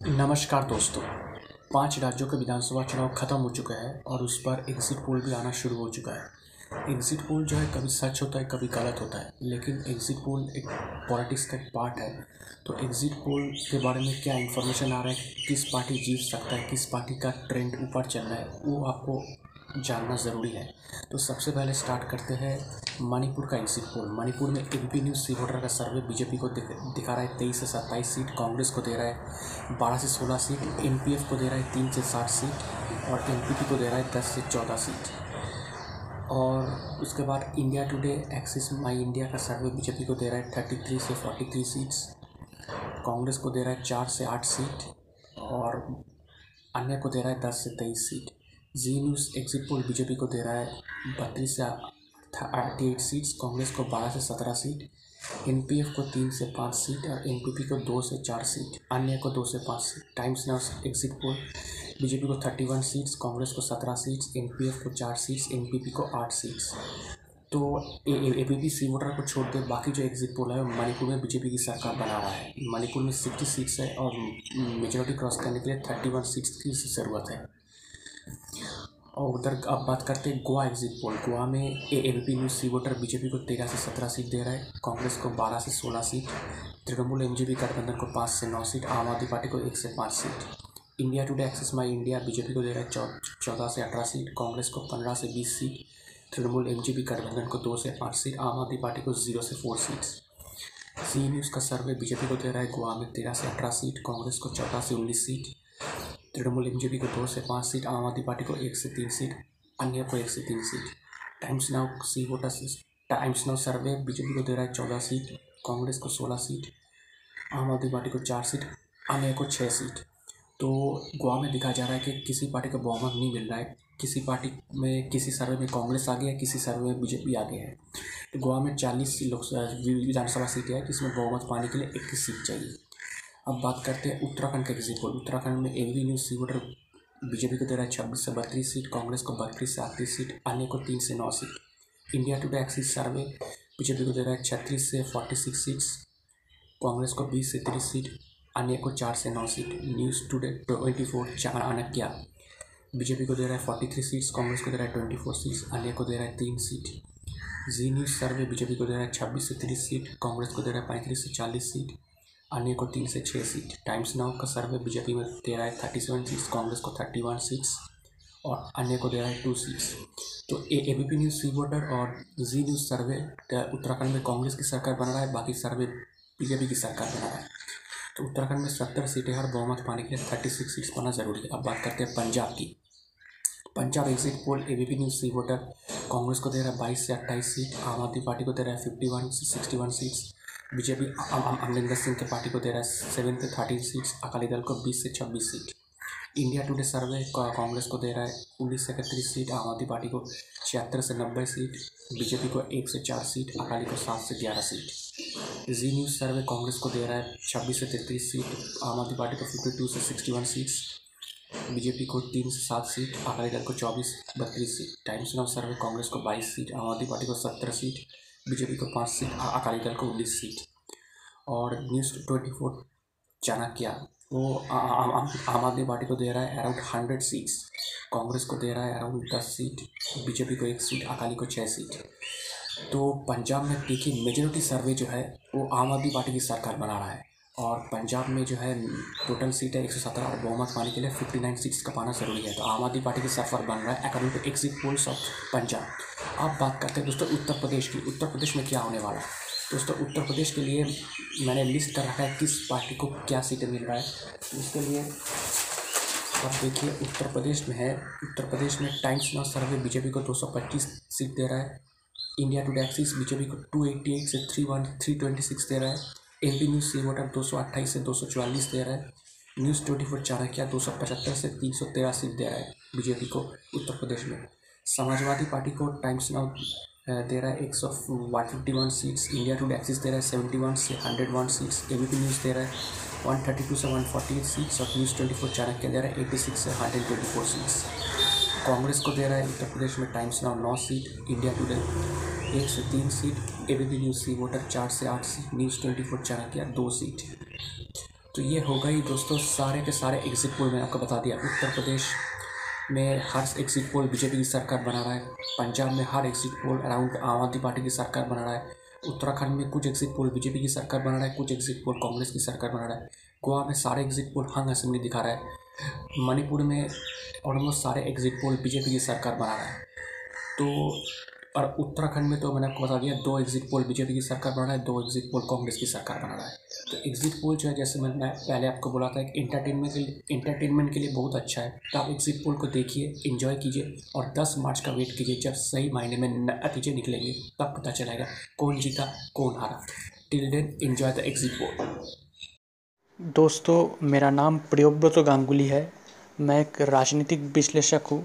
नमस्कार दोस्तों। पाँच राज्यों के विधानसभा चुनाव खत्म हो चुका है और उस पर एग्जिट पोल भी आना शुरू हो चुका है। एग्जिट पोल जो है कभी सच होता है, कभी गलत होता है, लेकिन एग्जिट पोल एक पॉलिटिक्स का एक पार्ट है। तो एग्जिट पोल के बारे में क्या इन्फॉर्मेशन आ रहा है, किस पार्टी जीत सकता है, किस पार्टी का ट्रेंड ऊपर चल रहा है, वो आपको जानना ज़रूरी है। तो सबसे पहले स्टार्ट करते हैं मणिपुर का एग्जिट पोल। मणिपुर में एबीपी न्यूज़ सी वोटर का सर्वे बीजेपी को दिखा रहा है। तेईस से सत्ताईस सीट कांग्रेस को दे रहा है। बारह से सोलह सीट एनपीएफ को दे रहा है। तीन से सात सीट और एनपीपी को दे रहा है दस से चौदह सीट। और उसके बाद India Today, Axis My India का सर्वे बीजेपी को दे रहा है। थर्टी थ्री से फोर्टी थ्री सीट्स कांग्रेस को दे रहा है चार से आठ सीट और अन्य को दे रहा है दस से तेईस seat. Zee News exit poll BJP को दे रहा है बत्तीस से थर्टी एट सीट्स कांग्रेस को बारह से सत्रह सीट, एनपीएफ को तीन से पाँच सीट और एनपीपी को दो से चार सीट, अन्य को दो से पाँच seat. Times Now exit poll BJP को थर्टी वन सीट्स कांग्रेस को सत्रह सीट्स एनपीएफ को चार सीट्स एनपीपी को आठ सीट्स तो A P P C voter को छोड़ दे बाकी जो एग्जिट पोल है मणिपुर में बीजेपी की सरकार बना रहा है। मणिपुर में सिक्सटी सीट्स है और मेजोरिटी क्रॉस करने के लिए थर्टी वन सीट्स की ज़रूरत है। और उधर अब बात करते हैं गोवा एग्जिट पोल गोवा में A L P news C voter BJP को तेरह से सत्रह सीट दे रहा है। कांग्रेस को बारह से सोलह सीट तृणमूल एम गठबंधन को पाँच से नौ सीट आम आदमी पार्टी को एक से पाँच seat India Today Axis My India BJP को दे रहा है चौदह से अठारह सीट कांग्रेस को पंद्रह से बीस सीट तृणमूल एम गठबंधन को दो से पाँच सीट आम आदमी पार्टी को ज़ीरो से फोर सीट्स सी न्यूज़ का सर्वे बीजेपी को दे रहा है गोवा में तेरह से अठारह सीट कांग्रेस को चौदह से उन्नीस सीट तृणमूल एम को दो से पाँच सीट, आम आदमी पार्टी को एक से तीन सीट, अन्य को एक से तीन seat. Times Now C voter Times Now survey, BJP को दे रहा है चौदह सीट, कांग्रेस को सोलह सीट, आम आदमी पार्टी को चार सीट, अन्य को छः सीट। तो गोवा में दिखा जा रहा है कि किसी पार्टी का बहुमत नहीं मिल रहा है। किसी पार्टी में, किसी सर्वे में कांग्रेस आगे है, किसी सर्वे में बीजेपी आगे है। तो गोवा में चालीस लोक विधानसभा सीटें हैं, जिसमें बहुमत पाने के लिए इक्कीस सीट चाहिए। अब बात करते हैं उत्तराखंड के एग्जिट पोल उत्तराखंड में AV news C voter BJP को दे रहा है छब्बीस से बत्तीस सीट, कांग्रेस को बत्तीस से अड़तीस सीट, अन्य को तीन से नौ seat. India Today Axis survey, BJP को दे रहा है छत्तीस से फोर्टी सिक्स सीट्स, कांग्रेस को बीस से तीस सीट, अन्य को चार से नौ seat. News today twenty four Chanakya BJP को दे रहा है फोर्टी थ्री सीट्स, कांग्रेस को दे रहा है ट्वेंटी फोर सीट्स, अन्य को दे रहा है तीन seat. Zee News survey, BJP को दे रहा है छब्बीस से तीस सीट, कांग्रेस को दे रहा है पैंतीस से चालीस सीट। अन्य को तीन से छः सीट टाइम्स नाउ का सर्वे बीजेपी में दे रहा है थर्टी सेवन सीट्स कांग्रेस को थर्टी वन सीट्स और अन्य को दे रहा है टू सीट्स तो A B P news C voter और जी न्यूज़ सर्वे उत्तराखंड में कांग्रेस की सरकार बना रहा है, बाकी सर्वे बीजेपी की सरकार बना रहा है। तो उत्तराखंड में सत्तर सीटें हर बहुमत पाने के लिए थर्टी सिक्स सीट्स पाना ज़रूरी है। अब बात करते हैं पंजाब की। Punjab exit poll A B P news C voter Congress को दे रहा है बाईस से अट्ठाईस सीट आम आदमी पार्टी को दे रहा है फिफ्टी वन से sixty one seats BJP Amarinder Singh के पार्टी को दे रहा है सेवन से थर्टीन सीट्स अकाली दल को बीस से छब्बीस seat India Today survey Congress को दे रहा है उन्नीस से इकतीस सीट आम आदमी पार्टी को छिहत्तर से नब्बे सीट बीजेपी को एक से चार सीट अकाली को सात से ग्यारह seat Zee News survey Congress को दे रहा है छब्बीस से तैंतीस सीट आम आदमी पार्टी को फिफ्टी टू से सिक्सटी वन सीट्स बीजेपी को तीन से सात सीट अकाली दल को चौबीस, बत्तीस seat Times Now survey Congress को बाईस सीट आम आदमी पार्टी को सत्तर सीट बीजेपी को पाँच सीट अकाली दल को उन्नीस सीट और न्यूज़ ट्वेंटी फोर चाणक्य वो आम आदमी पार्टी को दे रहा है अराउंड हंड्रेड सीट्स। कांग्रेस को दे रहा है अराउंड दस सीट, बीजेपी को एक सीट, अकाली को छः सीट। तो पंजाब में देखिए मेजोरिटी सर्वे जो है, वो आम आदमी पार्टी की सरकार बना रहा है। और पंजाब में जो है टोटल सीट है एक सौ सत्रह और बहुमत पाने के लिए फिफ्टी नाइन सीट्स का पाना ज़रूरी है। तो आम आदमी पार्टी की सफ़र बन रहा है according to exit polls of Punjab. अब बात करते हैं, दोस्तों, उत्तर प्रदेश की। उत्तर प्रदेश में क्या होने वाला? है दोस्तों, उत्तर प्रदेश के लिए मैंने लिस्ट कर रखा है किस पार्टी को क्या सीटें मिल रहा है। उसके लिए अब देखिए, उत्तर प्रदेश में है। उत्तर प्रदेश में टाइम्स नाउ सर्वे बीजेपी को 225 सीट दे रहा है। इंडिया टू एक्सिस बीजेपी को 288 से three one three twenty six दे रहा है। M P news C voter दो सौ अट्ठाईस से दो सौ चवालीस दे रहा है। न्यूज़ ट्वेंटी फोर चाणक्य दो सौ पचहत्तर से तीन सौ तेरह सीट दे रहा है बीजेपी को उत्तर प्रदेश में। समाजवादी पार्टी को टाइम्स नाउ दे रहा है एक सौ one fifty one seats, India to Axis दे रहा है सेवेंटी वन से hundred one seats A B P news दे रहा है वन थर्टी टू से वन फोर्टी एट सीट्स और न्यूज़ ट्वेंटी फोर चाणक्य दे रहा है एट्टी सिक्स से hundred twenty four seats. Congress को दे रहा है उत्तर प्रदेश में टाइम्स नाउ नौ सीट, इंडिया टूडे एक से तीन seat A B P news C voter चार से आठ seat, news twenty four Chanakya दो सीट। तो ये हो गई दोस्तों सारे के सारे एग्जिट पोल मैंने आपको बता दिया, उत्तर प्रदेश में हर एक सीट पोल बीजेपी की सरकार बना रहा है। पंजाब में हर एक सीट पोल अराउंड आम आदमी पार्टी की सरकार बना रहा है। उत्तराखंड में कुछ एग्जिट पोल बीजेपी की सरकार बना रहा है, कुछ एग्जिट पोल कांग्रेस की सरकार बना रहा है। गोवा में सारे एग्जिट पोल हंग असेंबली दिखा रहा है। मणिपुर में ऑलमोस्ट सारे एग्जिट पोल बीजेपी की सरकार बना रहा है। तो और उत्तराखंड में तो मैंने आपको बता दिया, दो एग्जिट पोल बीजेपी की सरकार बना रहा है, दो एग्जिट पोल कांग्रेस की सरकार बना रहा है। तो एग्जिट पोल जो है, जैसे मैंने पहले आपको बोला था इंटरटेनमेंट के लिए इंटरटेनमेंट के लिए बहुत अच्छा है। तो आप एग्जिट पोल को देखिए इन्जॉय कीजिए और दस मार्च का वेट कीजिए, जब सही मायने में नतीजे निकलेंगे, तब पता चलेगा कौन जीता, कौन हारा। Till then enjoy the exit poll दोस्तों, मेरा नाम प्रियोव्रत गांगुली है। मैं एक राजनीतिक विश्लेषक हूँ।